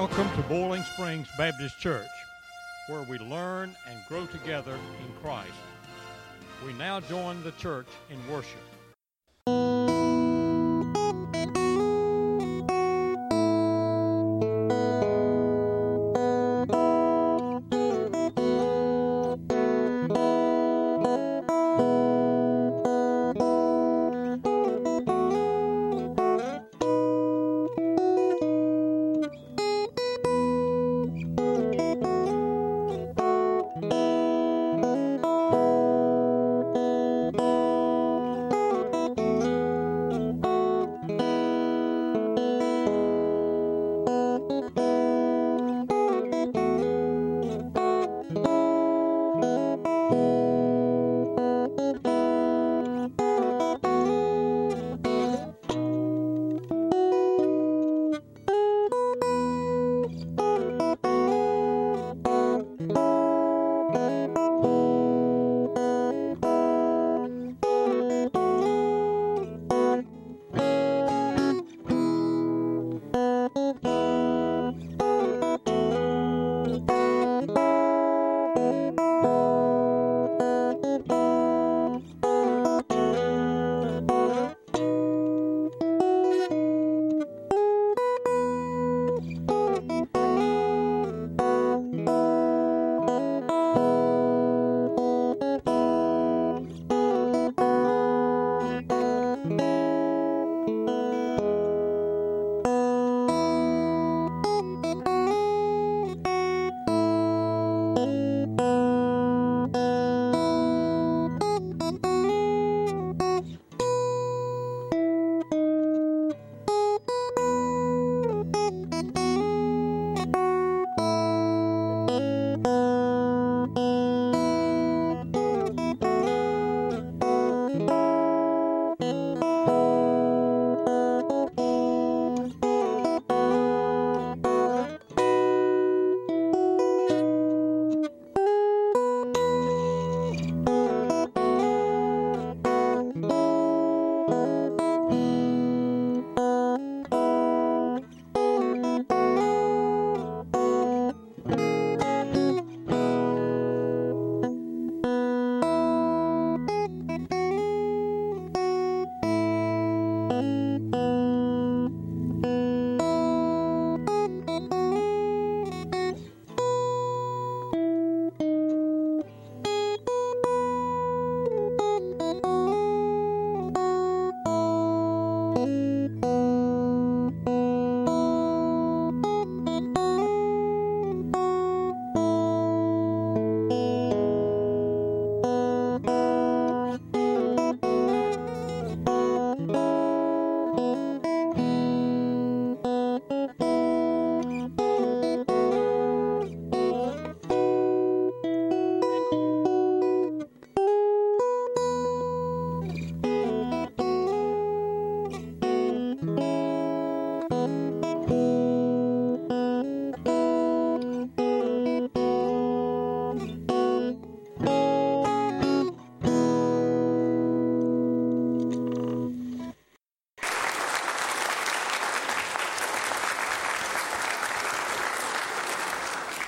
Welcome to Boiling Springs Baptist Church, where we learn and grow together in Christ. We now join the church in worship.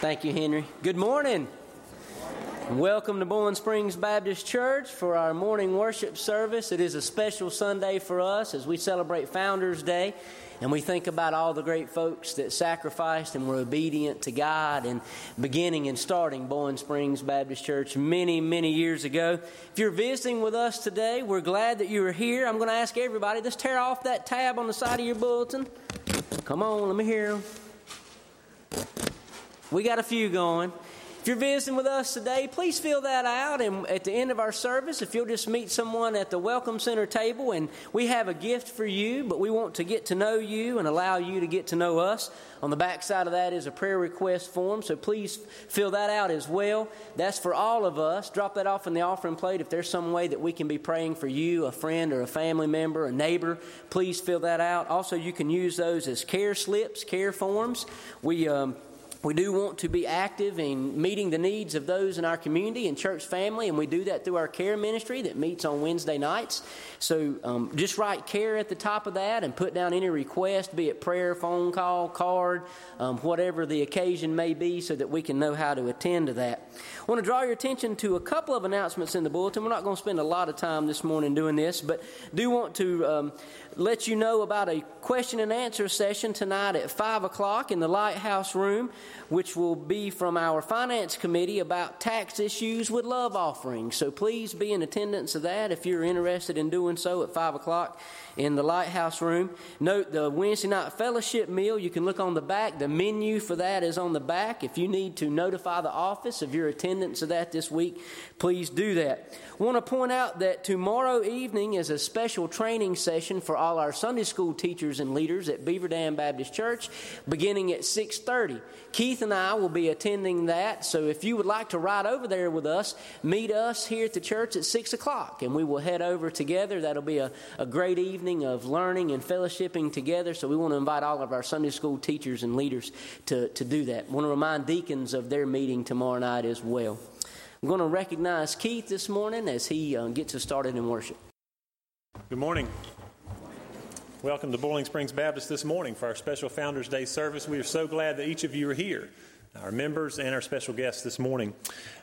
Thank you, Henry. Good morning. Welcome to Boiling Springs Baptist Church for our morning worship service. It is a special Sunday for us as we celebrate Founders Day and we think about all the great folks that sacrificed and were obedient to God and beginning and starting Boiling Springs Baptist Church many, many years ago. If you're visiting with us today, we're glad that you are here. I'm going to ask everybody, let's tear off that tab on the side of your bulletin. Come on, let me hear them. We got a few going. If you're visiting with us today, please fill that out. And at the end of our service, if you'll just meet someone at the Welcome Center table, and we have a gift for you, but we want to get to know you and allow you to get to know us. On the back side of that is a prayer request form, so please fill that out as well. That's for all of us. Drop that off in the offering plate if there's some way that we can be praying for you, a friend or a family member, a neighbor. Please fill that out. Also, you can use those as care slips, care forms. We um, we do want to be active in meeting the needs of those in our community and church family, and we do that through our care ministry that meets on Wednesday nights. So um, just write care at the top of that and put down any request, be it prayer, phone call, card, um, whatever the occasion may be, so that we can know how to attend to that. I want to draw your attention to a couple of announcements in the bulletin. We're not going to spend a lot of time this morning doing this, but do want to um, let you know about a question and answer session tonight at 5 o'clock in the Lighthouse Room, which will be from our Finance Committee about tax issues with love offerings. So please be in attendance of that if you're interested in doing so at 5 o'clock in the Lighthouse Room. Note the Wednesday night fellowship meal, you can look on the back. The menu for that is on the back. If you need to notify the office of your attendance of that this week, please do that. I want to point out that tomorrow evening is a special training session for all our Sunday school teachers and leaders at Beaver Dam Baptist Church beginning at 6:30. Keith and I will be attending that, so if you would like to ride over there with us, meet us here at the church at 6 o'clock, and we will head over together. That'll be a, a great evening of learning and fellowshipping together. So we want to invite all of our Sunday school teachers and leaders to, to do that. Want to remind deacons of their meeting tomorrow night as well. I'm going to recognize Keith this morning as he uh, gets us started in worship. Good morning. Welcome to Boiling Springs Baptist this morning for our special Founders Day service. We are so glad that each of you are here our members and our special guests this morning.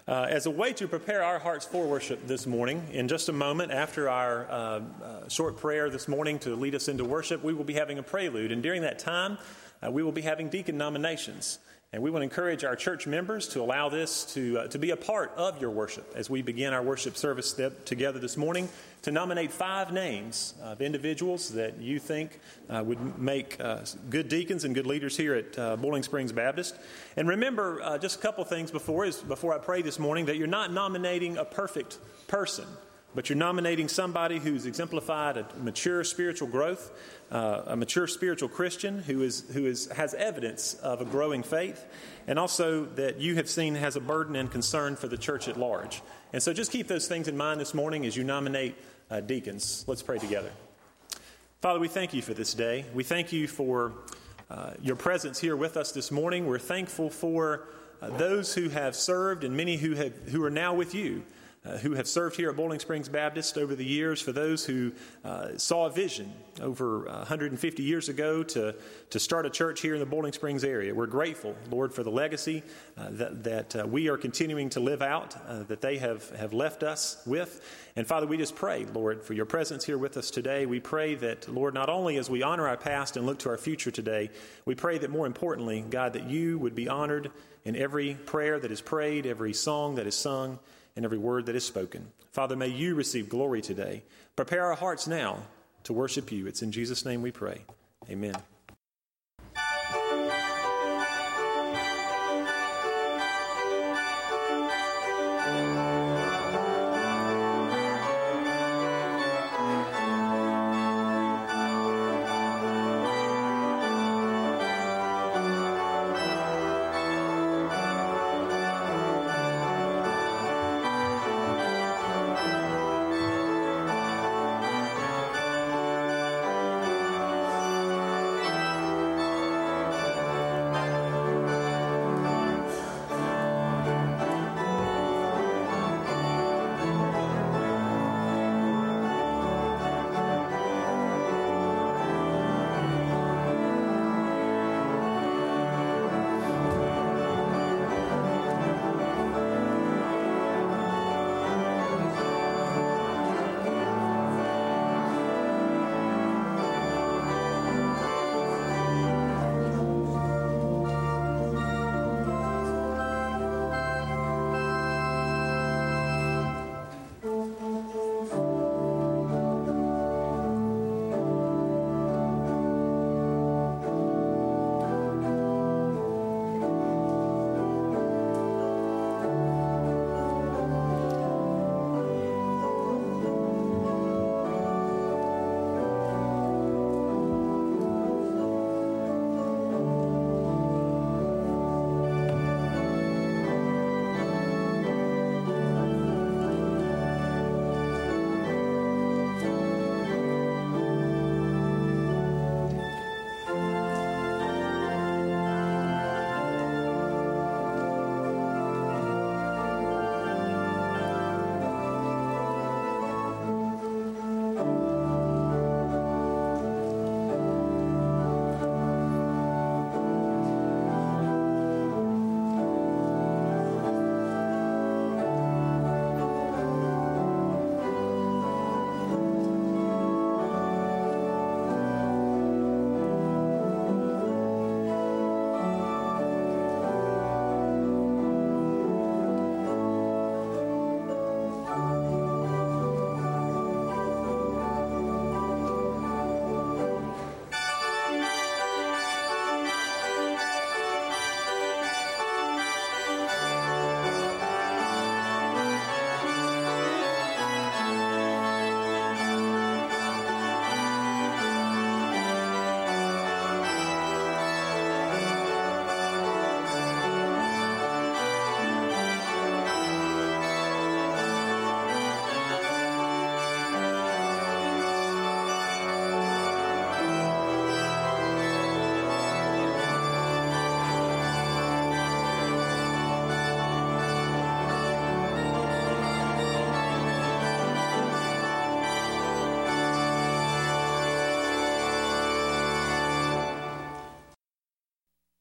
Uh, as a way to prepare our hearts for worship this morning, in just a moment after our uh, uh, short prayer this morning to lead us into worship, we will be having a prelude. And during that time, uh, we will be having deacon nominations. And we want to encourage our church members to allow this to, uh, to be a part of your worship as we begin our worship service together this morning to nominate five names of individuals that you think uh, would make uh, good deacons and good leaders here at uh, Boiling Springs Baptist. And remember uh, just a couple things before, is, before I pray this morning that you're not nominating a perfect person but you're nominating somebody who's exemplified a mature spiritual growth, uh, a mature spiritual Christian who, is, who is, has evidence of a growing faith, and also that you have seen has a burden and concern for the church at large. And so just keep those things in mind this morning as you nominate uh, deacons. Let's pray together. Father, we thank you for this day. We thank you for uh, your presence here with us this morning. We're thankful for uh, those who have served and many who, have, who are now with you uh, who have served here at Boiling Springs Baptist over the years, for those who uh, saw a vision over 150 years ago to, to start a church here in the Boiling Springs area. We're grateful, Lord, for the legacy uh, that, that uh, we are continuing to live out, uh, that they have, have left us with. And Father, we just pray, Lord, for your presence here with us today. We pray that, Lord, not only as we honor our past and look to our future today, we pray that more importantly, God, that you would be honored in every prayer that is prayed, every song that is sung and every word that is spoken. Father, may you receive glory today. Prepare our hearts now to worship you. It's in Jesus' name we pray. Amen.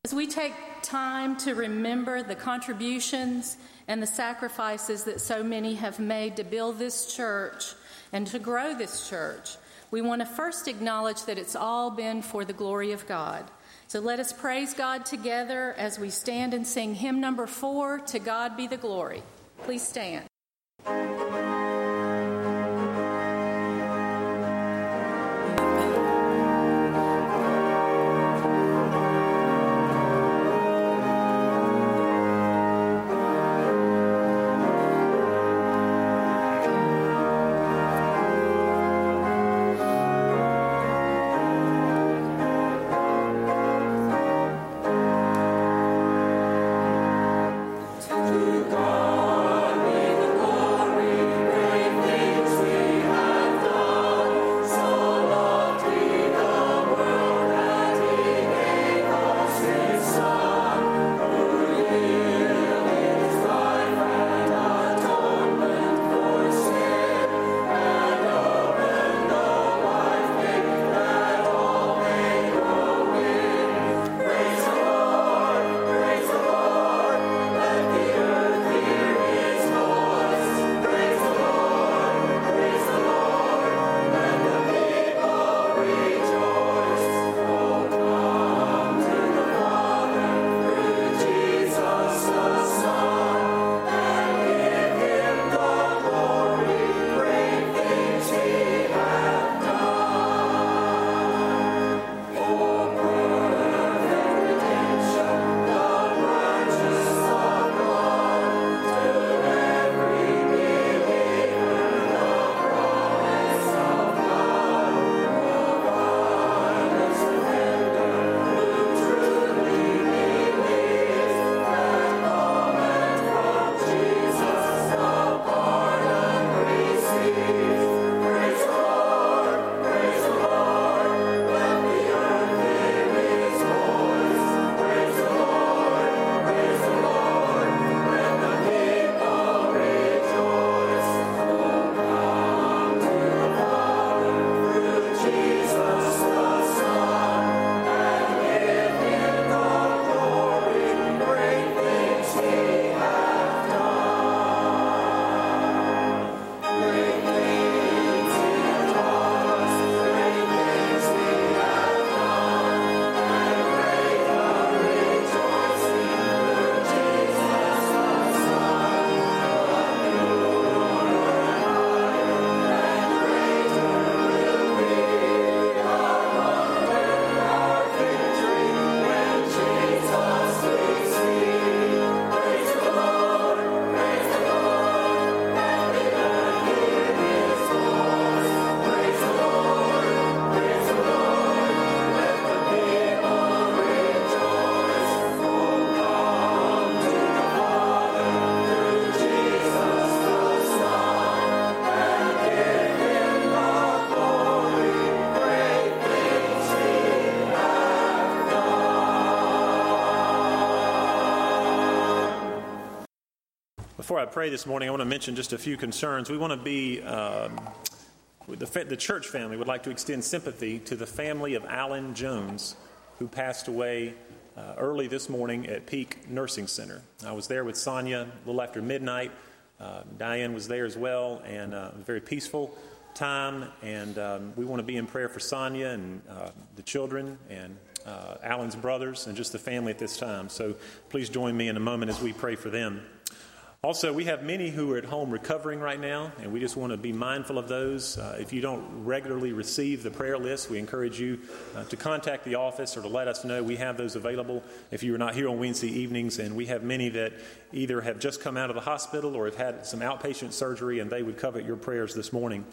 As we take time to remember the contributions and the sacrifices that so many have made to build this church and to grow this church, we want to first acknowledge that it's all been for the glory of God. So let us praise God together as we stand and sing hymn number four To God Be the Glory. Please stand. Before I pray this morning, I want to mention just a few concerns. We want to be, um, the, the church family would like to extend sympathy to the family of Alan Jones, who passed away uh, early this morning at Peak Nursing Center. I was there with Sonia a little after midnight. Uh, Diane was there as well, and uh, a very peaceful time. And um, we want to be in prayer for Sonia and uh, the children and uh, Alan's brothers and just the family at this time. So please join me in a moment as we pray for them. Also, we have many who are at home recovering right now, and we just want to be mindful of those. Uh, if you don't regularly receive the prayer list, we encourage you uh, to contact the office or to let us know. We have those available if you are not here on Wednesday evenings, and we have many that either have just come out of the hospital or have had some outpatient surgery, and they would covet your prayers this morning.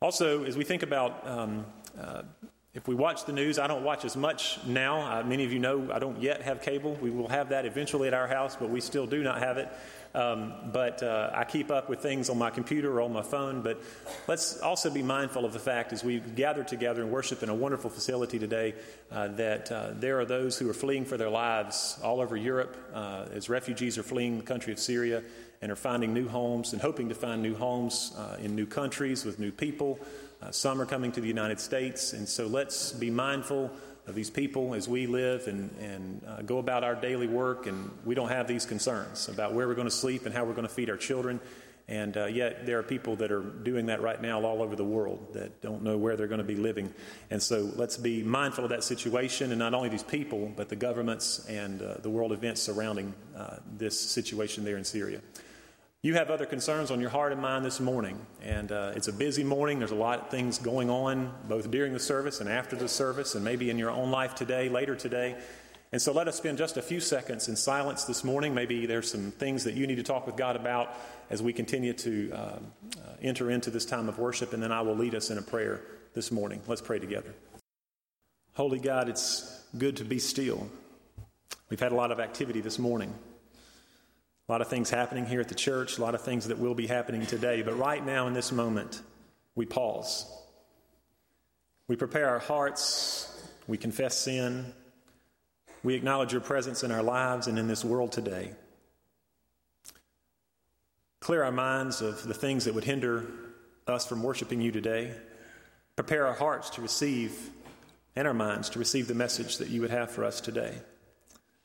Also, as we think about um, uh, if we watch the news, I don't watch as much now. Uh, many of you know I don't yet have cable. We will have that eventually at our house, but we still do not have it. Um, but uh, I keep up with things on my computer or on my phone. But let's also be mindful of the fact as we gather together and worship in a wonderful facility today uh, that uh, there are those who are fleeing for their lives all over Europe uh, as refugees are fleeing the country of Syria and are finding new homes and hoping to find new homes uh, in new countries with new people. Uh, some are coming to the United States. And so let's be mindful of these people as we live and, and uh, go about our daily work, and we don't have these concerns about where we're going to sleep and how we're going to feed our children. And uh, yet, there are people that are doing that right now all over the world that don't know where they're going to be living. And so, let's be mindful of that situation, and not only these people, but the governments and uh, the world events surrounding uh, this situation there in Syria. You have other concerns on your heart and mind this morning, and uh, it's a busy morning. There's a lot of things going on, both during the service and after the service, and maybe in your own life today, later today. And so let us spend just a few seconds in silence this morning. Maybe there's some things that you need to talk with God about as we continue to uh, uh, enter into this time of worship, and then I will lead us in a prayer this morning. Let's pray together. Holy God, it's good to be still. We've had a lot of activity this morning. A lot of things happening here at the church, a lot of things that will be happening today. But right now, in this moment, we pause. We prepare our hearts. We confess sin. We acknowledge your presence in our lives and in this world today. Clear our minds of the things that would hinder us from worshiping you today. Prepare our hearts to receive and our minds to receive the message that you would have for us today.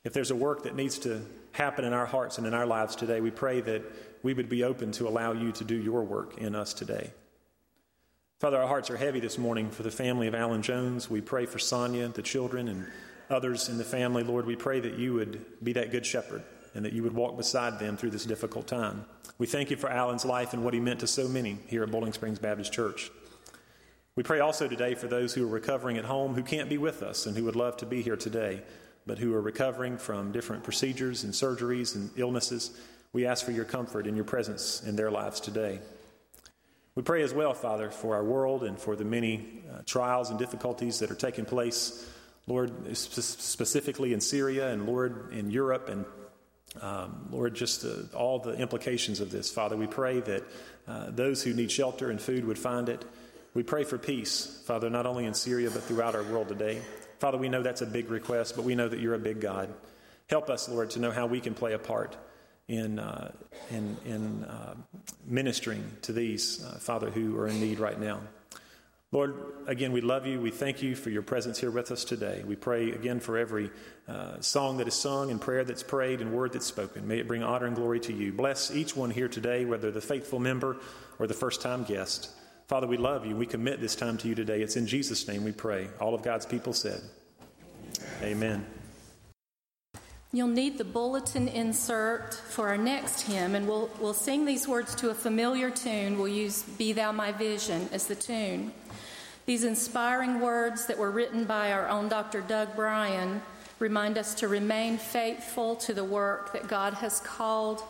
If there's a work that needs to happen in our hearts and in our lives today, we pray that we would be open to allow you to do your work in us today. Father, our hearts are heavy this morning for the family of Alan Jones. We pray for Sonia, the children, and others in the family. Lord, we pray that you would be that good shepherd and that you would walk beside them through this difficult time. We thank you for Alan's life and what he meant to so many here at Boiling Springs Baptist Church. We pray also today for those who are recovering at home who can't be with us and who would love to be here today but who are recovering from different procedures and surgeries and illnesses. We ask for your comfort and your presence in their lives today. We pray as well, Father, for our world and for the many uh, trials and difficulties that are taking place, Lord, specifically in Syria and Lord, in Europe and um, Lord, just uh, all the implications of this. Father, we pray that uh, those who need shelter and food would find it. We pray for peace, Father, not only in Syria, but throughout our world today. Father, we know that's a big request, but we know that you're a big God. Help us, Lord, to know how we can play a part in, uh, in, in uh, ministering to these, uh, Father, who are in need right now. Lord, again, we love you. We thank you for your presence here with us today. We pray again for every uh, song that is sung and prayer that's prayed and word that's spoken. May it bring honor and glory to you. Bless each one here today, whether the faithful member or the first time guest. Father, we love you. We commit this time to you today. It's in Jesus' name we pray. All of God's people said, Amen. You'll need the bulletin insert for our next hymn, and we'll, we'll sing these words to a familiar tune. We'll use Be Thou My Vision as the tune. These inspiring words that were written by our own Dr. Doug Bryan remind us to remain faithful to the work that God has called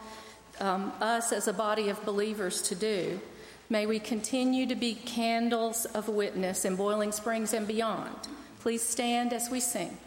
um, us as a body of believers to do. May we continue to be candles of witness in Boiling Springs and beyond. Please stand as we sing.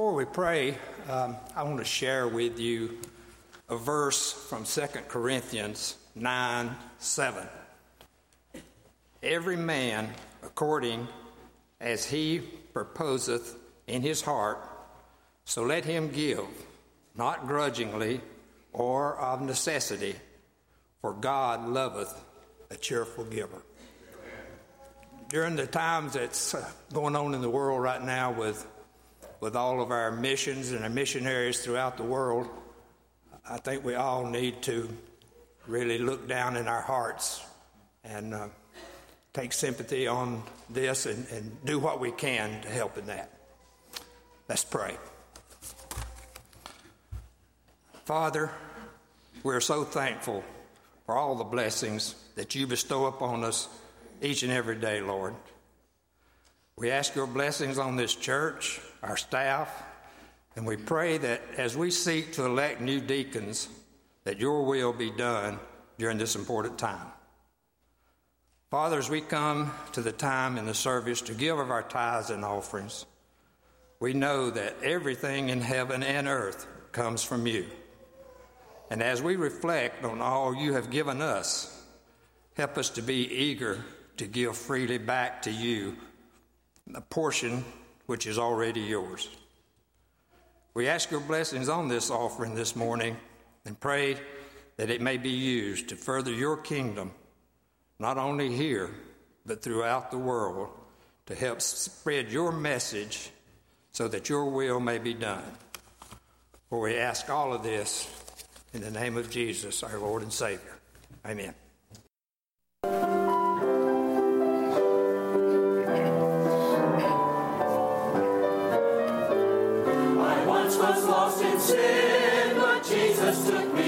Before we pray, um, I want to share with you a verse from 2 Corinthians 9 7. Every man according as he purposeth in his heart, so let him give, not grudgingly or of necessity, for God loveth a cheerful giver. During the times that's going on in the world right now with, with all of our missions and our missionaries throughout the world, I think we all need to really look down in our hearts and uh, take sympathy on this and, and do what we can to help in that. Let's pray. Father, we're so thankful for all the blessings that you bestow upon us each and every day, Lord. We ask your blessings on this church, our staff, and we pray that as we seek to elect new deacons, that your will be done during this important time. Father, as we come to the time in the service to give of our tithes and offerings, we know that everything in heaven and earth comes from you. And as we reflect on all you have given us, help us to be eager to give freely back to you the portion which is already yours. We ask your blessings on this offering this morning and pray that it may be used to further your kingdom, not only here, but throughout the world, to help spread your message so that your will may be done. For we ask all of this in the name of Jesus, our Lord and Savior. Amen. Jesus, all our sins and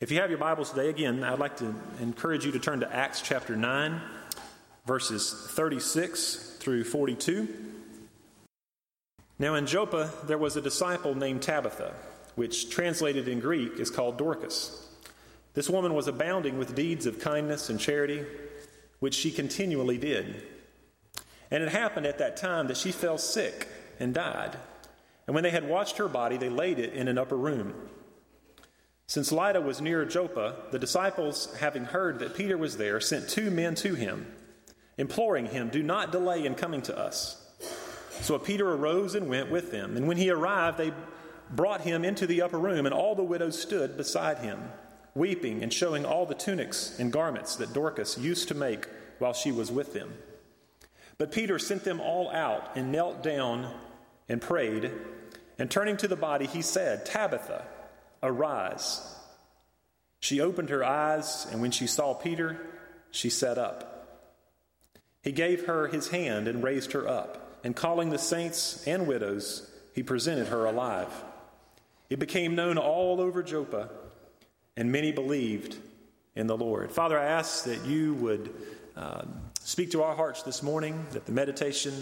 If you have your Bibles today, again, I'd like to encourage you to turn to Acts chapter 9, verses 36 through 42. Now in Joppa, there was a disciple named Tabitha which translated in Greek is called Dorcas. This woman was abounding with deeds of kindness and charity, which she continually did. And it happened at that time that she fell sick and died. And when they had watched her body, they laid it in an upper room. Since Lydda was near Joppa, the disciples, having heard that Peter was there, sent two men to him, imploring him, Do not delay in coming to us. So Peter arose and went with them. And when he arrived, they brought him into the upper room, and all the widows stood beside him, weeping and showing all the tunics and garments that Dorcas used to make while she was with them. But Peter sent them all out and knelt down and prayed. And turning to the body, he said, Tabitha, arise. She opened her eyes, and when she saw Peter, she sat up. He gave her his hand and raised her up, and calling the saints and widows, he presented her alive. It became known all over Joppa, and many believed in the Lord. Father, I ask that you would uh, speak to our hearts this morning, that the meditation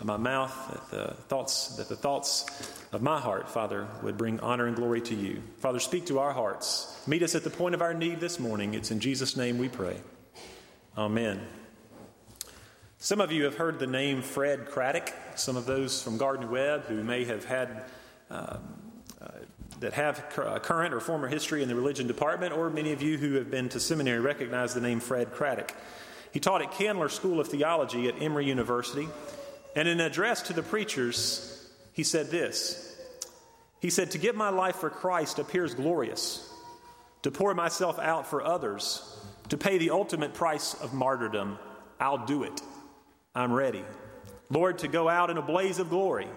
of my mouth, that the thoughts, that the thoughts of my heart, Father, would bring honor and glory to you. Father, speak to our hearts. Meet us at the point of our need this morning. It's in Jesus' name we pray. Amen. Some of you have heard the name Fred Craddock. Some of those from Gardner-Webb who may have had uh, that have uh, current or former history in the religion department, or many of you who have been to seminary recognize the name Fred Craddock. He taught at Candler School of Theology at Emory University, and in an address to the preachers, he said this He said, To give my life for Christ appears glorious, to pour myself out for others, to pay the ultimate price of martyrdom. I'll do it. I'm ready. Lord, to go out in a blaze of glory.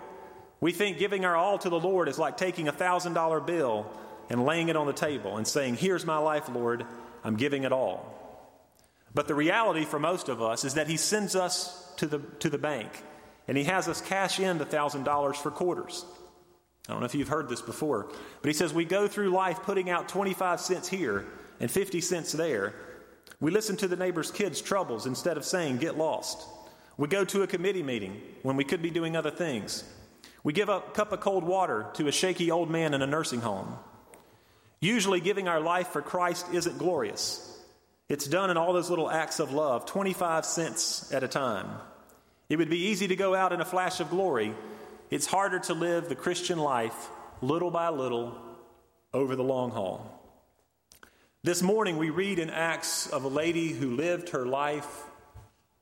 We think giving our all to the Lord is like taking a $1,000 bill and laying it on the table and saying, Here's my life, Lord, I'm giving it all. But the reality for most of us is that He sends us to the, to the bank and He has us cash in the $1,000 for quarters. I don't know if you've heard this before, but He says we go through life putting out 25 cents here and 50 cents there. We listen to the neighbor's kids' troubles instead of saying, Get lost. We go to a committee meeting when we could be doing other things. We give a cup of cold water to a shaky old man in a nursing home. Usually, giving our life for Christ isn't glorious. It's done in all those little acts of love, 25 cents at a time. It would be easy to go out in a flash of glory. It's harder to live the Christian life little by little over the long haul. This morning, we read in Acts of a lady who lived her life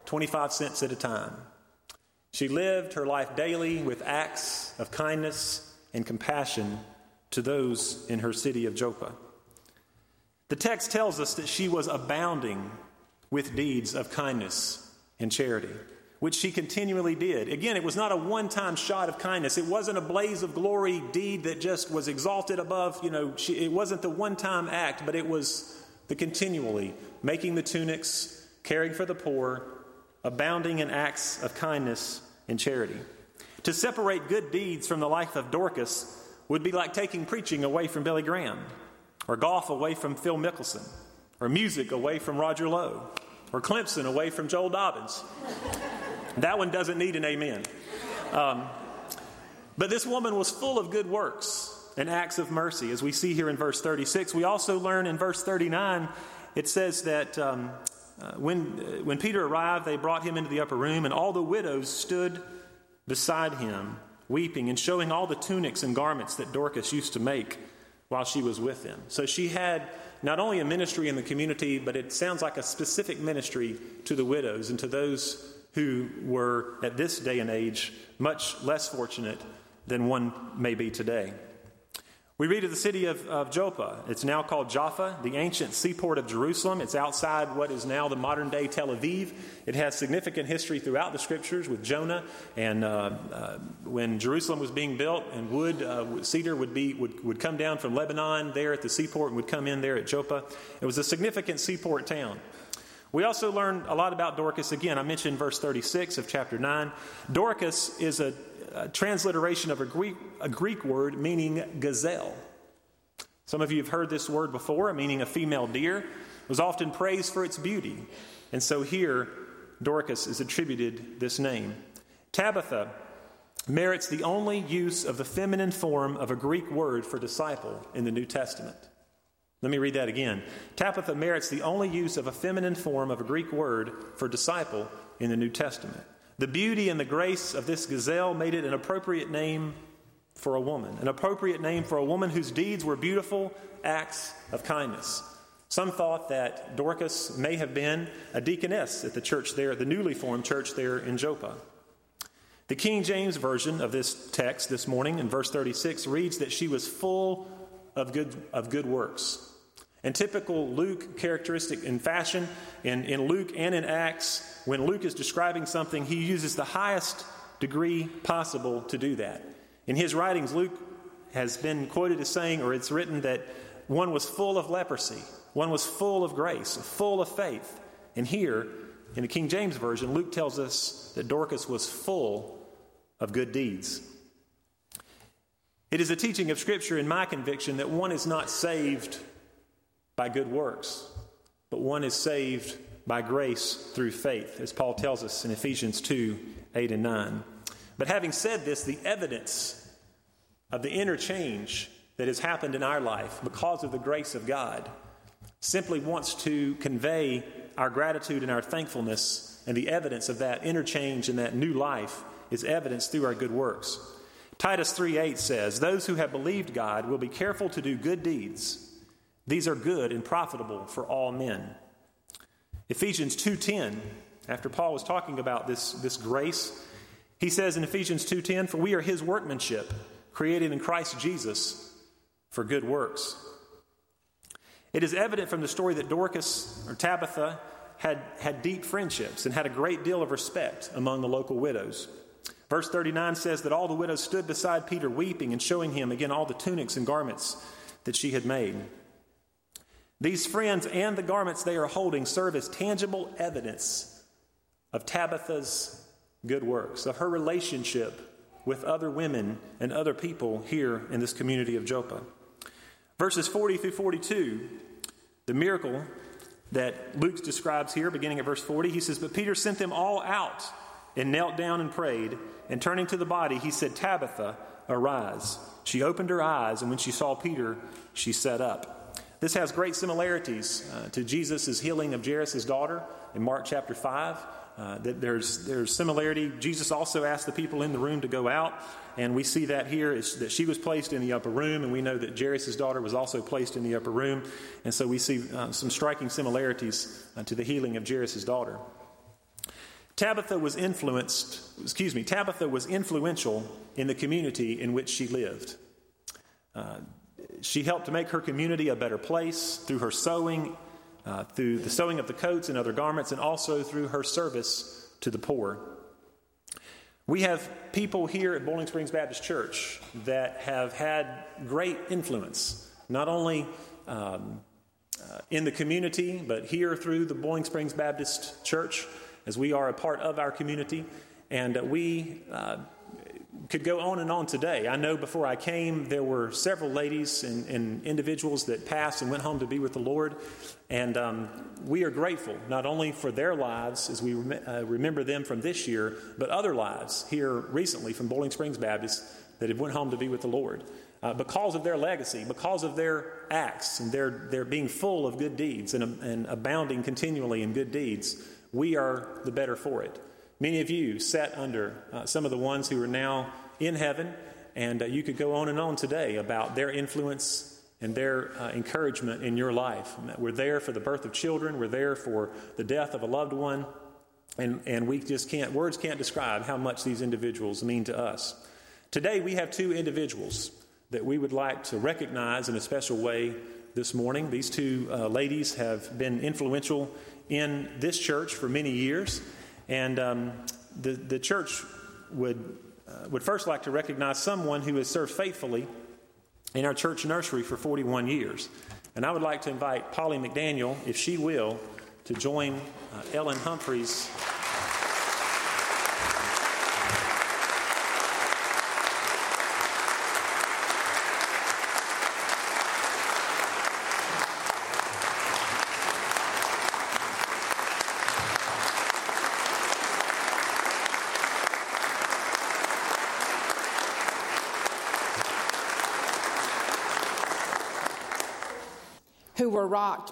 25 cents at a time. She lived her life daily with acts of kindness and compassion to those in her city of Joppa. The text tells us that she was abounding with deeds of kindness and charity, which she continually did. Again, it was not a one time shot of kindness. It wasn't a blaze of glory deed that just was exalted above, you know, she, it wasn't the one time act, but it was the continually making the tunics, caring for the poor, abounding in acts of kindness and charity. To separate good deeds from the life of Dorcas would be like taking preaching away from Billy Graham or golf away from Phil Mickelson, or music away from Roger Lowe, or Clemson away from Joel Dobbins. that one doesn't need an amen. Um, but this woman was full of good works and acts of mercy, as we see here in verse 36. We also learn in verse 39, it says that um, uh, when, uh, when Peter arrived, they brought him into the upper room, and all the widows stood beside him, weeping and showing all the tunics and garments that Dorcas used to make while she was with them. So she had not only a ministry in the community, but it sounds like a specific ministry to the widows and to those who were, at this day and age, much less fortunate than one may be today. We read of the city of, of, Joppa. It's now called Jaffa, the ancient seaport of Jerusalem. It's outside what is now the modern day Tel Aviv. It has significant history throughout the scriptures with Jonah and uh, uh, when Jerusalem was being built and wood, uh, cedar would, be, would, would come down from Lebanon there at the seaport and would come in there at Joppa. It was a significant seaport town. We also learn a lot about Dorcas. Again, I mentioned verse 36 of chapter 9. Dorcas is a, a transliteration of a Greek, a Greek word meaning gazelle. Some of you have heard this word before, meaning a female deer, was often praised for its beauty. And so here, Dorcas is attributed this name. Tabitha merits the only use of the feminine form of a Greek word for disciple in the New Testament. Let me read that again. Tabitha merits the only use of a feminine form of a Greek word for disciple in the New Testament. The beauty and the grace of this gazelle made it an appropriate name for a woman, an appropriate name for a woman whose deeds were beautiful acts of kindness. Some thought that Dorcas may have been a deaconess at the church there, the newly formed church there in Joppa. The King James Version of this text this morning in verse 36 reads that she was full of good, of good works. And typical Luke characteristic in fashion, in, in Luke and in Acts, when Luke is describing something, he uses the highest degree possible to do that. In his writings, Luke has been quoted as saying, or it's written, that one was full of leprosy, one was full of grace, full of faith. And here, in the King James Version, Luke tells us that Dorcas was full of good deeds. It is a teaching of Scripture, in my conviction, that one is not saved by good works, but one is saved by grace through faith, as Paul tells us in Ephesians 2 8 and 9. But having said this, the evidence of the interchange that has happened in our life because of the grace of God simply wants to convey our gratitude and our thankfulness, and the evidence of that interchange and that new life is evidenced through our good works. Titus 3 8 says, Those who have believed God will be careful to do good deeds these are good and profitable for all men. Ephesians 2:10, after Paul was talking about this, this grace, he says in Ephesians 2:10, "For we are his workmanship, created in Christ Jesus for good works." It is evident from the story that Dorcas or Tabitha had, had deep friendships and had a great deal of respect among the local widows. Verse 39 says that all the widows stood beside Peter weeping and showing him again all the tunics and garments that she had made. These friends and the garments they are holding serve as tangible evidence of Tabitha's good works, of her relationship with other women and other people here in this community of Joppa. Verses 40 through 42, the miracle that Luke describes here, beginning at verse 40, he says, But Peter sent them all out and knelt down and prayed. And turning to the body, he said, Tabitha, arise. She opened her eyes, and when she saw Peter, she sat up. This has great similarities uh, to Jesus' healing of Jairus' daughter in Mark chapter 5. Uh, that there's, there's similarity. Jesus also asked the people in the room to go out, and we see that here is that she was placed in the upper room, and we know that Jairus' daughter was also placed in the upper room. And so we see uh, some striking similarities uh, to the healing of Jairus' daughter. Tabitha was influenced, excuse me, Tabitha was influential in the community in which she lived. Uh, she helped to make her community a better place through her sewing, uh, through the sewing of the coats and other garments, and also through her service to the poor. We have people here at Boiling Springs Baptist Church that have had great influence, not only um, uh, in the community, but here through the Boiling Springs Baptist Church, as we are a part of our community. And uh, we could go on and on today. I know before I came, there were several ladies and, and individuals that passed and went home to be with the Lord. And um, we are grateful not only for their lives as we rem- uh, remember them from this year, but other lives here recently from Boiling Springs Baptist that have went home to be with the Lord. Uh, because of their legacy, because of their acts, and their, their being full of good deeds and, and abounding continually in good deeds, we are the better for it. Many of you sat under uh, some of the ones who are now in heaven, and uh, you could go on and on today about their influence and their uh, encouragement in your life. We're there for the birth of children, we're there for the death of a loved one, and, and we just can't, words can't describe how much these individuals mean to us. Today, we have two individuals that we would like to recognize in a special way this morning. These two uh, ladies have been influential in this church for many years. And um, the, the church would, uh, would first like to recognize someone who has served faithfully in our church nursery for 41 years. And I would like to invite Polly McDaniel, if she will, to join uh, Ellen Humphreys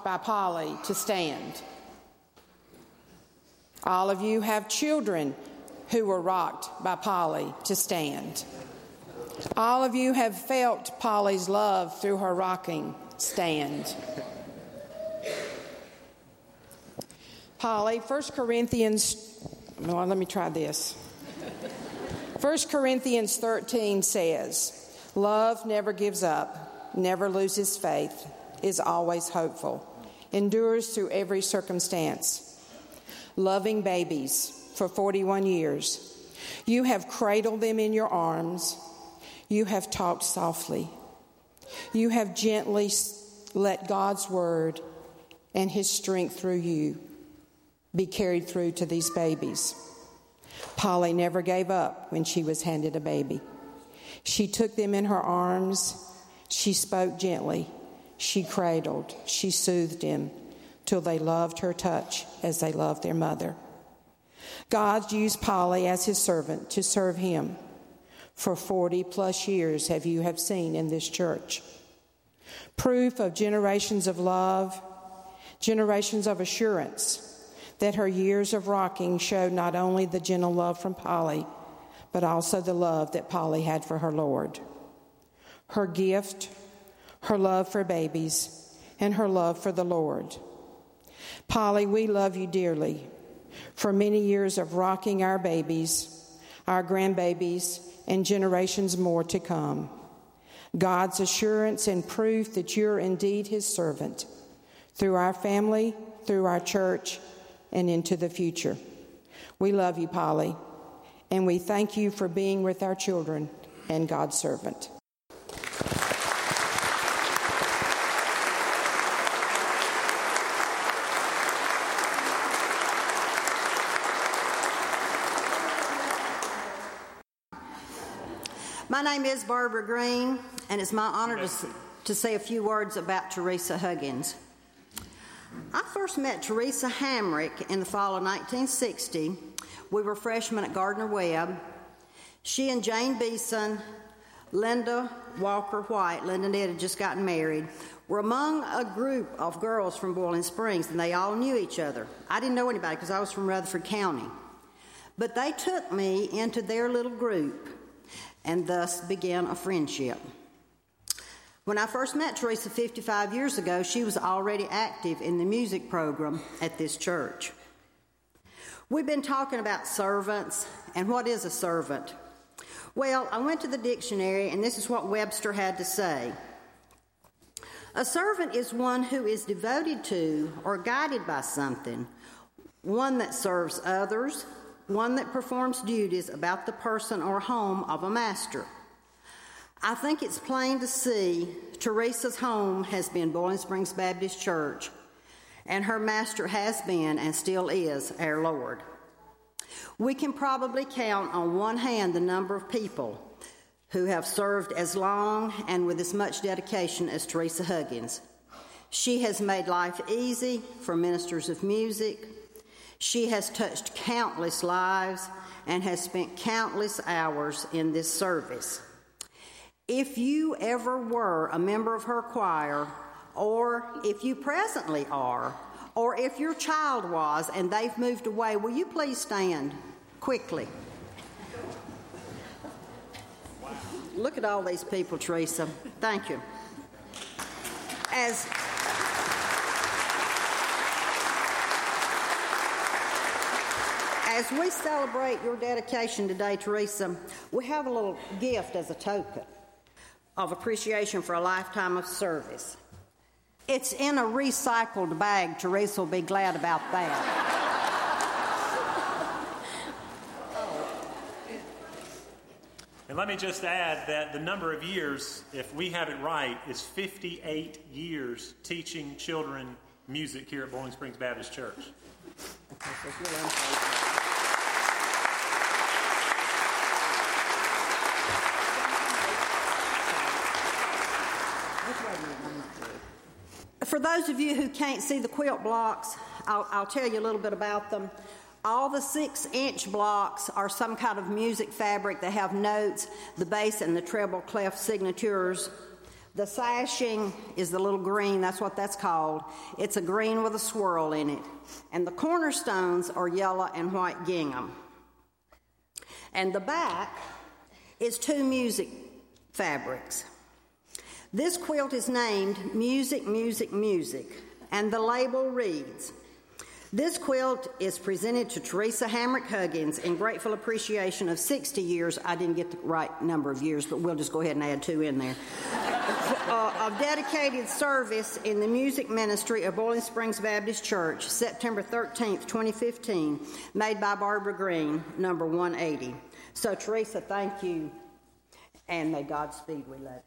by Polly to stand. All of you have children who were rocked by Polly to stand. All of you have felt Polly's love through her rocking stand. Polly, 1 Corinthians, well, let me try this. 1 Corinthians 13 says, Love never gives up, never loses faith, is always hopeful, endures through every circumstance. Loving babies for 41 years, you have cradled them in your arms, you have talked softly, you have gently let God's word and his strength through you be carried through to these babies. Polly never gave up when she was handed a baby. She took them in her arms. She spoke gently. She cradled. She soothed him, till they loved her touch as they loved their mother. God used Polly as his servant to serve him. For 40 plus years have you have seen in this church. Proof of generations of love, generations of assurance that her years of rocking showed not only the gentle love from Polly, but also the love that Polly had for her Lord. Her gift, her love for babies, and her love for the Lord. Polly, we love you dearly for many years of rocking our babies, our grandbabies, and generations more to come. God's assurance and proof that you're indeed his servant through our family, through our church, and into the future. We love you, Polly, and we thank you for being with our children and God's servant. My name is Barbara Green, and it's my honor to, to say a few words about Teresa Huggins. I first met Teresa Hamrick in the fall of 1960. We were freshmen at Gardner Webb. She and Jane Beeson, Linda Walker White, Linda and Ed had just gotten married, were among a group of girls from Boiling Springs, and they all knew each other. I didn't know anybody because I was from Rutherford County. But they took me into their little group, and thus began a friendship. When I first met Teresa 55 years ago, she was already active in the music program at this church. We've been talking about servants and what is a servant. Well, I went to the dictionary and this is what Webster had to say. A servant is one who is devoted to or guided by something, one that serves others, one that performs duties about the person or home of a master. I think it's plain to see Teresa's home has been Boiling Springs Baptist Church, and her master has been and still is our Lord. We can probably count on one hand the number of people who have served as long and with as much dedication as Teresa Huggins. She has made life easy for ministers of music. She has touched countless lives and has spent countless hours in this service. If you ever were a member of her choir, or if you presently are, or if your child was and they've moved away, will you please stand quickly? Look at all these people, Teresa. Thank you. As As we celebrate your dedication today, Teresa, we have a little gift as a token of appreciation for a lifetime of service. It's in a recycled bag. Teresa will be glad about that. And let me just add that the number of years, if we have it right, is 58 years teaching children music here at Boiling Springs Baptist Church. For those of you who can't see the quilt blocks, I'll, I'll tell you a little bit about them. All the six inch blocks are some kind of music fabric. They have notes, the bass and the treble clef signatures. The sashing is the little green, that's what that's called. It's a green with a swirl in it. And the cornerstones are yellow and white gingham. And the back is two music fabrics. This quilt is named Music, Music, Music, and the label reads this quilt is presented to Teresa Hamrick Huggins in grateful appreciation of 60 years. I didn't get the right number of years, but we'll just go ahead and add two in there. uh, of dedicated service in the music ministry of Boiling Springs Baptist Church, September 13th, 2015, made by Barbara Green, number 180. So, Teresa, thank you, and may God speed. We love you.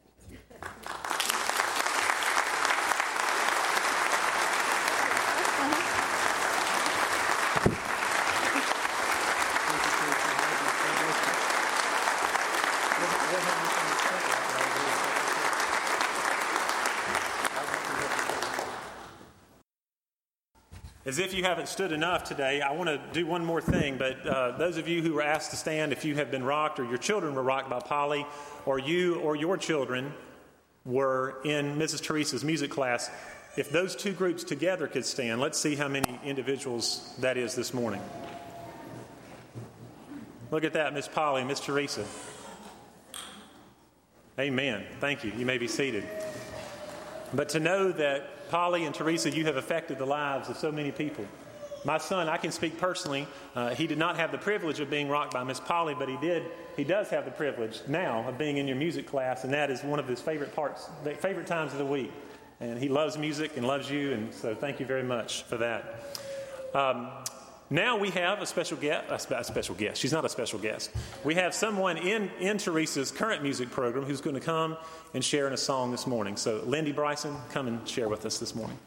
As if you haven't stood enough today, I want to do one more thing. But uh, those of you who were asked to stand, if you have been rocked or your children were rocked by Polly, or you or your children were in Mrs. Teresa's music class, if those two groups together could stand, let's see how many individuals that is this morning. Look at that, Miss Polly, Miss Teresa. Amen. Thank you. You may be seated. But to know that Polly and Teresa, you have affected the lives of so many people. My son, I can speak personally. Uh, he did not have the privilege of being rocked by Miss Polly, but he did. He does have the privilege now of being in your music class, and that is one of his favorite parts, favorite times of the week. And he loves music and loves you, and so thank you very much for that. Um, now we have a special guest, a, special guest. She's not a special guest. We have someone in, in Teresa's current music program who's going to come and share in a song this morning. So, Lindy Bryson, come and share with us this morning.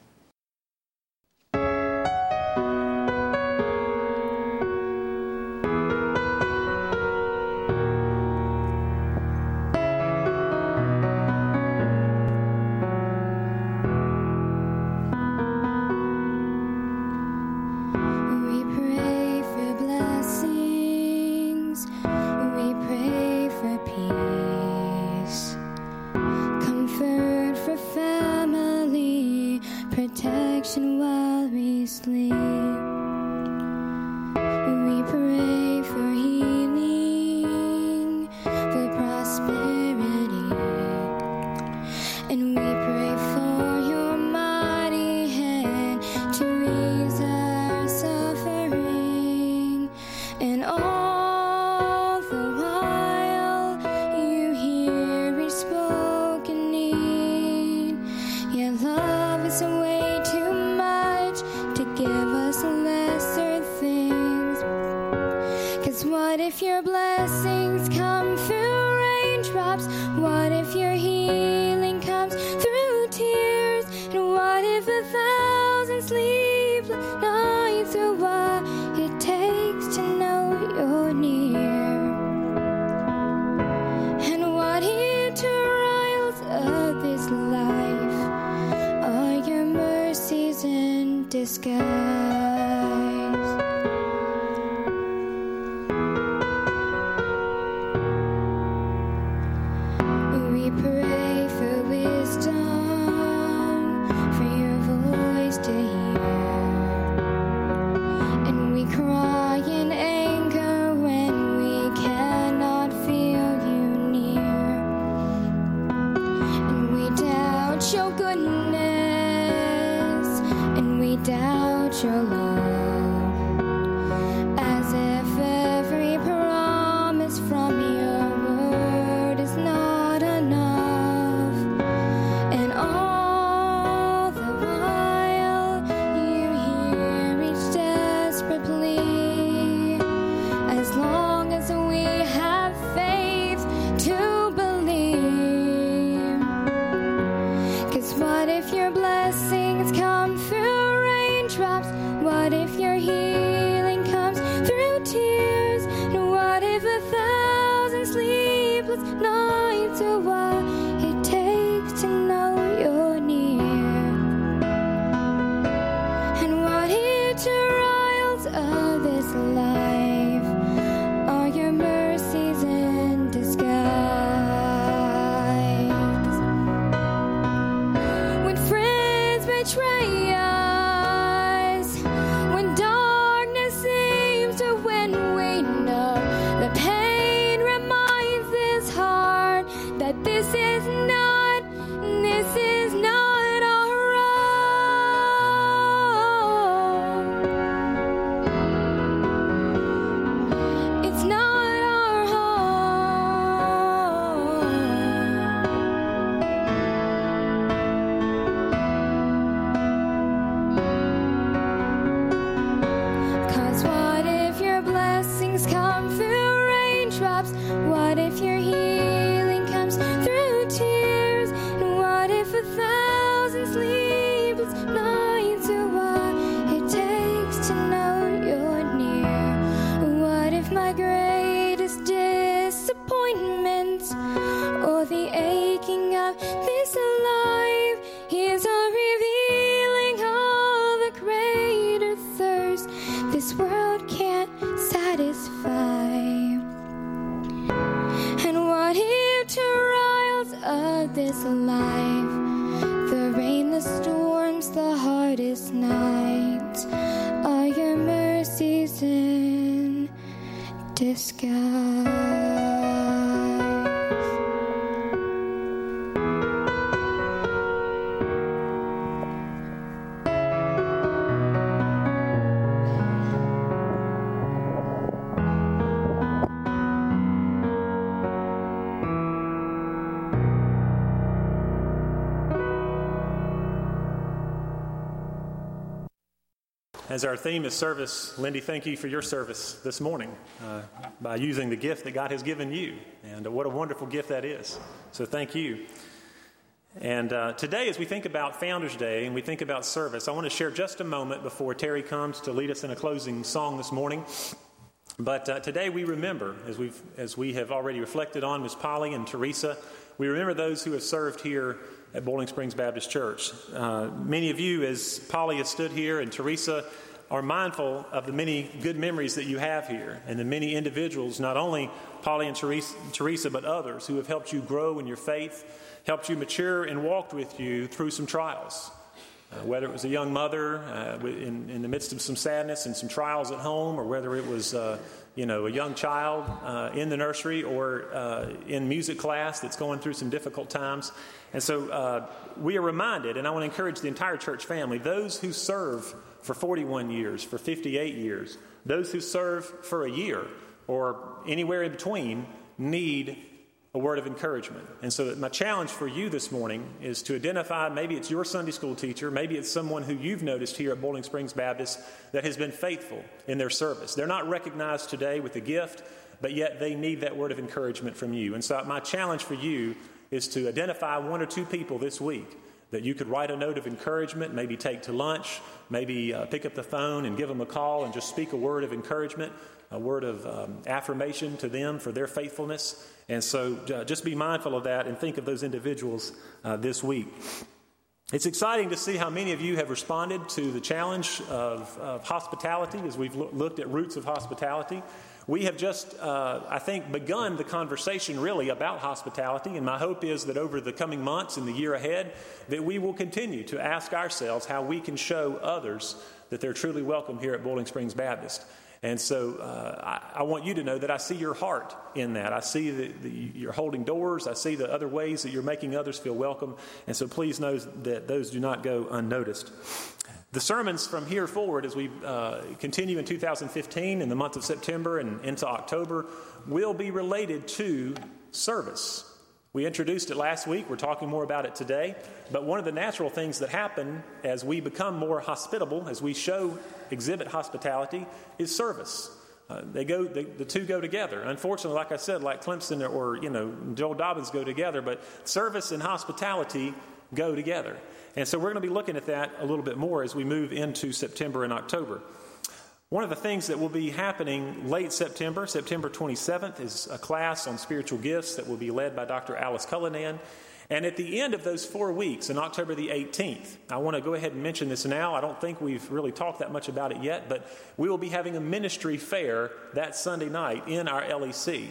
and we doubt your love. The aching of this life is a revealing of a greater thirst this world can't satisfy? And what if trials of this life, the rain, the storms, the hardest nights, are your mercies in disguise? As our theme is service, Lindy, thank you for your service this morning uh, by using the gift that God has given you. And what a wonderful gift that is. So thank you. And uh, today, as we think about Founders Day and we think about service, I want to share just a moment before Terry comes to lead us in a closing song this morning. But uh, today we remember, as, we've, as we have already reflected on, Ms. Polly and Teresa, we remember those who have served here at Boiling Springs Baptist Church. Uh, many of you, as Polly has stood here and Teresa, are mindful of the many good memories that you have here and the many individuals, not only Polly and Teresa, but others, who have helped you grow in your faith, helped you mature, and walked with you through some trials. Uh, whether it was a young mother uh, in, in, the midst of some sadness and some trials at home, or whether it was uh, you know a young child uh, in the nursery or uh, in music class that's going through some difficult times. And so uh, we are reminded, and I want to encourage the entire church family, those who serve for 41 years, for 58 years, those who serve for a year or anywhere in between need a word of encouragement. And so, my challenge for you this morning is to identify maybe it's your Sunday school teacher, maybe it's someone who you've noticed here at Boiling Springs Baptist that has been faithful in their service. They're not recognized today with a gift, but yet they need that word of encouragement from you. And so, my challenge for you is to identify one or two people this week that you could write a note of encouragement, maybe take to lunch, maybe uh, pick up the phone and give them a call and just speak a word of encouragement, a word of um, affirmation to them for their faithfulness. And so uh, just be mindful of that and think of those individuals uh, this week. It's exciting to see how many of you have responded to the challenge of, of hospitality as we've lo- looked at roots of hospitality. We have just, uh, I think, begun the conversation really about hospitality, and my hope is that over the coming months and the year ahead, that we will continue to ask ourselves how we can show others that they're truly welcome here at Boiling Springs Baptist. And so uh, I, I, want you to know that I see your heart in that. I see that you're holding doors. I see the other ways that you're making others feel welcome. And so please know that those do not go unnoticed. The sermons from here forward, as we uh, continue in 2015 in the month of September and into October, will be related to service. We introduced it last week. We're talking more about it today. But one of the natural things that happen as we become more hospitable, as we show, exhibit hospitality, is service. Uh, they go, they, the two go together. Unfortunately, like I said, like Clemson or you know Joel Dobbins go together, but service and hospitality go together. And so we're going to be looking at that a little bit more as we move into September and October. One of the things that will be happening late September, September 27th, is a class on spiritual gifts that will be led by Dr. Alice Cullinan. And at the end of those four weeks, on October the 18th, I want to go ahead and mention this now. I don't think we've really talked that much about it yet, but we will be having a ministry fair that Sunday night in our LEC.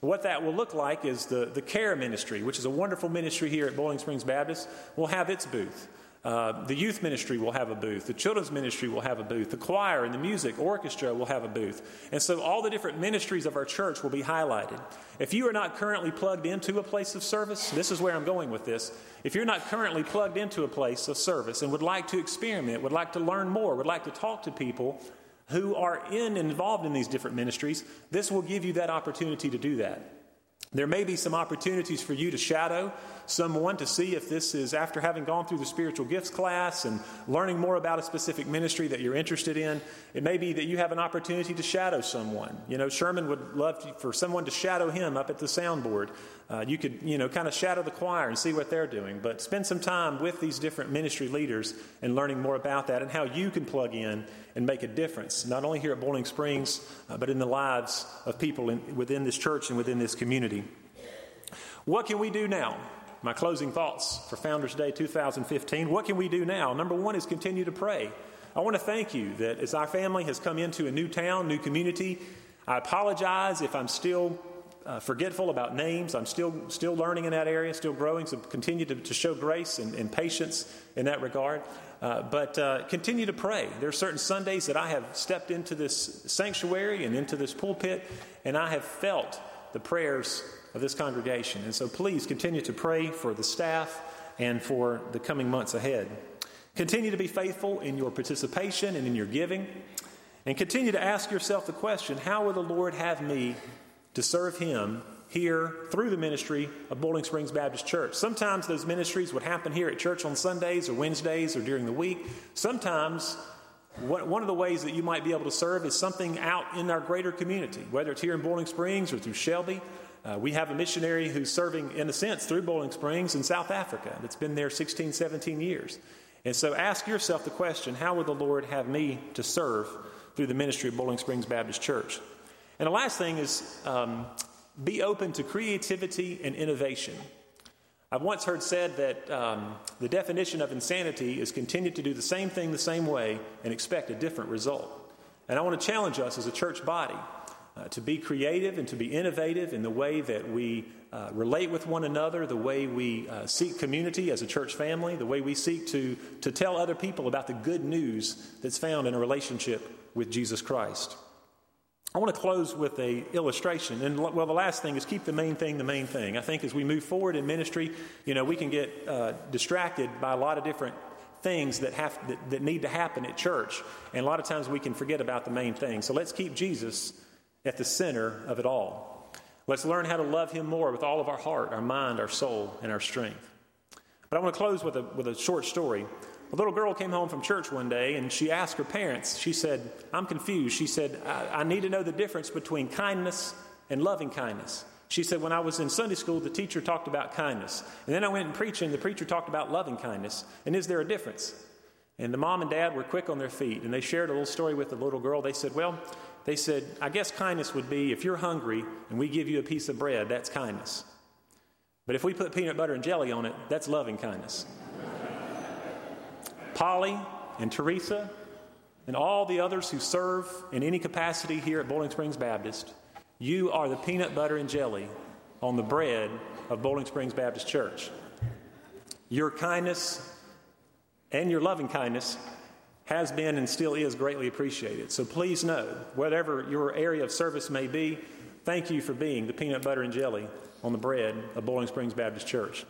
What that will look like is the, the care ministry, which is a wonderful ministry here at Boiling Springs Baptist, will have its booth. Uh, the youth ministry will have a booth. The children's ministry will have a booth. The choir and the music orchestra will have a booth. And so all the different ministries of our church will be highlighted. If you are not currently plugged into a place of service, this is where I'm going with this. If you're not currently plugged into a place of service and would like to experiment, would like to learn more, would like to talk to people, who are in involved in these different ministries, this will give you that opportunity to do that. There may be some opportunities for you to shadow someone to see if this is after having gone through the spiritual gifts class and learning more about a specific ministry that you're interested in. It may be that you have an opportunity to shadow someone. You know, Sherman would love to, for someone to shadow him up at the soundboard. Uh, you could, you know, kind of shadow the choir and see what they're doing, but spend some time with these different ministry leaders and learning more about that and how you can plug in and make a difference, not only here at Boiling Springs, uh, but in the lives of people in, within this church and within this community. What can we do now? My closing thoughts for Founders Day 2015. What can we do now? Number one is continue to pray. I want to thank you that as our family has come into a new town, new community, I apologize if I'm still uh, forgetful about names. I'm still, still learning in that area, still growing, so continue to, to show grace and, and, patience in that regard. Uh, but uh, continue to pray. There are certain Sundays that I have stepped into this sanctuary and into this pulpit, and I have felt the prayers of this congregation. And so please continue to pray for the staff and for the coming months ahead. Continue to be faithful in your participation and in your giving. And continue to ask yourself the question how will the Lord have me to serve Him here through the ministry of Boiling Springs Baptist Church? Sometimes those ministries would happen here at church on Sundays or Wednesdays or during the week. Sometimes one of the ways that you might be able to serve is something out in our greater community, whether it's here in Boiling Springs or through Shelby uh, we have a missionary who's serving, in a sense, through Boiling Springs in South Africa that's been there 16, 17 years. And so ask yourself the question how would the Lord have me to serve through the ministry of Boiling Springs Baptist Church? And the last thing is um, be open to creativity and innovation. I've once heard said that um, the definition of insanity is continue to do the same thing the same way and expect a different result. And I want to challenge us as a church body uh, to be creative and to be innovative in the way that we uh, relate with one another, the way we uh, seek community as a church family, the way we seek to, to tell other people about the good news that's found in a relationship with Jesus Christ. I want to close with a illustration, and well, the last thing is keep the main thing the main thing. I think as we move forward in ministry, you know, we can get uh, distracted by a lot of different things that have that, that need to happen at church, and a lot of times we can forget about the main thing. So let's keep Jesus at the center of it all. Let's learn how to love Him more with all of our heart, our mind, our soul, and our strength. But I want to close with a, with a short story. A little girl came home from church one day and she asked her parents, she said, I'm confused. She said, I, I need to know the difference between kindness and loving kindness. She said, When I was in Sunday school, the teacher talked about kindness. And then I went and preached, and the preacher talked about loving kindness. And is there a difference? And the mom and dad were quick on their feet, and they shared a little story with the little girl. They said, Well, they said, I guess kindness would be if you're hungry and we give you a piece of bread, that's kindness. But if we put peanut butter and jelly on it, that's loving kindness. Polly and Teresa and all the others who serve in any capacity here at Boiling Springs Baptist, you are the peanut butter and jelly on the bread of Boiling Springs Baptist Church. Your kindness and your loving kindness has been and still is greatly appreciated. So please know, whatever your area of service may be, thank you for being the peanut butter and jelly on the bread of Boiling Springs Baptist Church.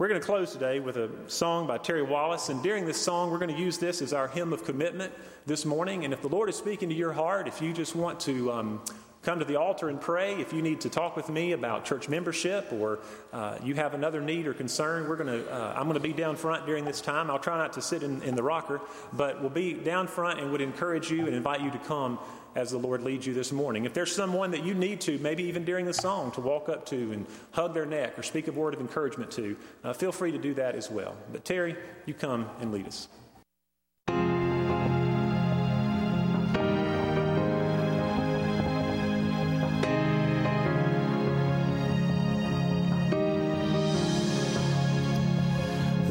We're going to close today with a song by Terry Wallace, and during this song, we're going to use this as our hymn of commitment this morning. And if the Lord is speaking to your heart, if you just want to um, come to the altar and pray. If you need to talk with me about church membership or uh, you have another need or concern, we're to. Uh, I'm going to be down front during this time. I'll try not to sit in, in the rocker, but we'll be down front and would encourage you and invite you to come as the Lord leads you this morning. If there's someone that you need to, maybe even during the song, to walk up to and hug their neck or speak a word of encouragement to, uh, feel free to do that as well. But Terry, you come and lead us.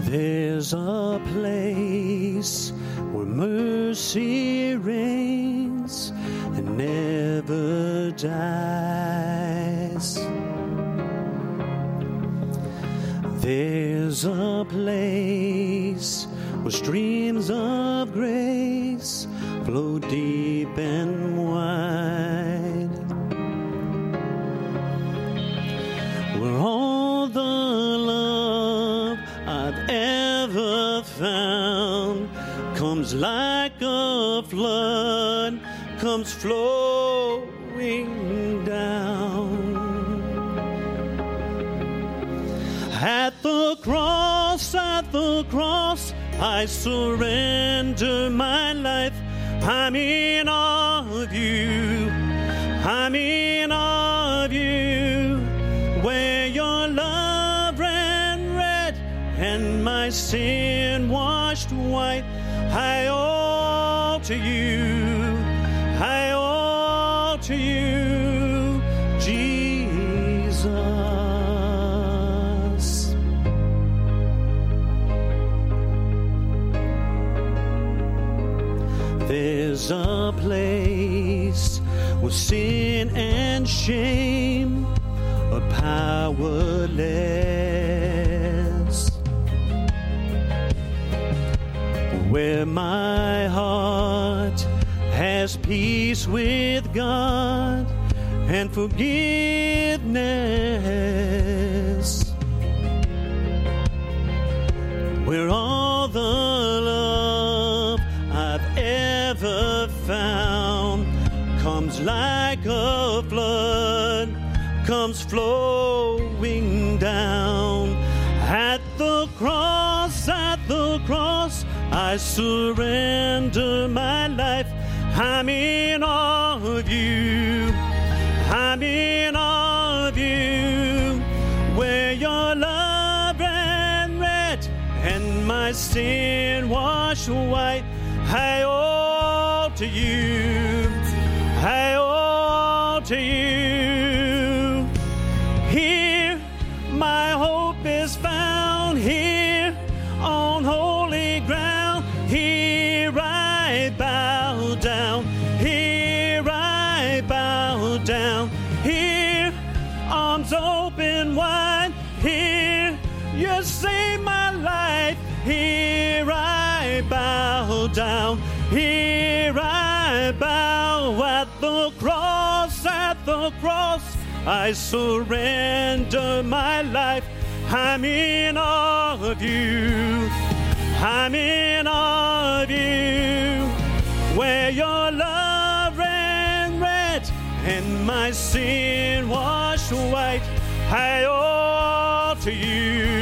There's a place where mercy reigns and never dies. There's a place where streams of grace flow deep and wide. comes like a flood, comes flowing down. At the cross, at the cross, I surrender my life. I'm in awe of you. I'm in awe of you. Where your love and my sin washed white, I owe to you. I owe to you, Jesus. There's a place where sin and shame are powerless. My heart has peace with God and forgiveness. I surrender my life. I'm in awe of you. I'm in awe of you. Where your love ran red and my sin washed white, I owe to you. I surrender my life. I'm in awe of you. I'm in awe of you. Where your love ran red and my sin washed white. I owe to you.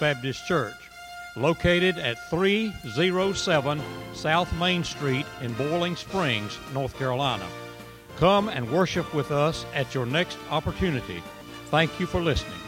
Baptist Church, located at 307 South Main Street in Boiling Springs, North Carolina. Come and worship with us at your next opportunity. Thank you for listening.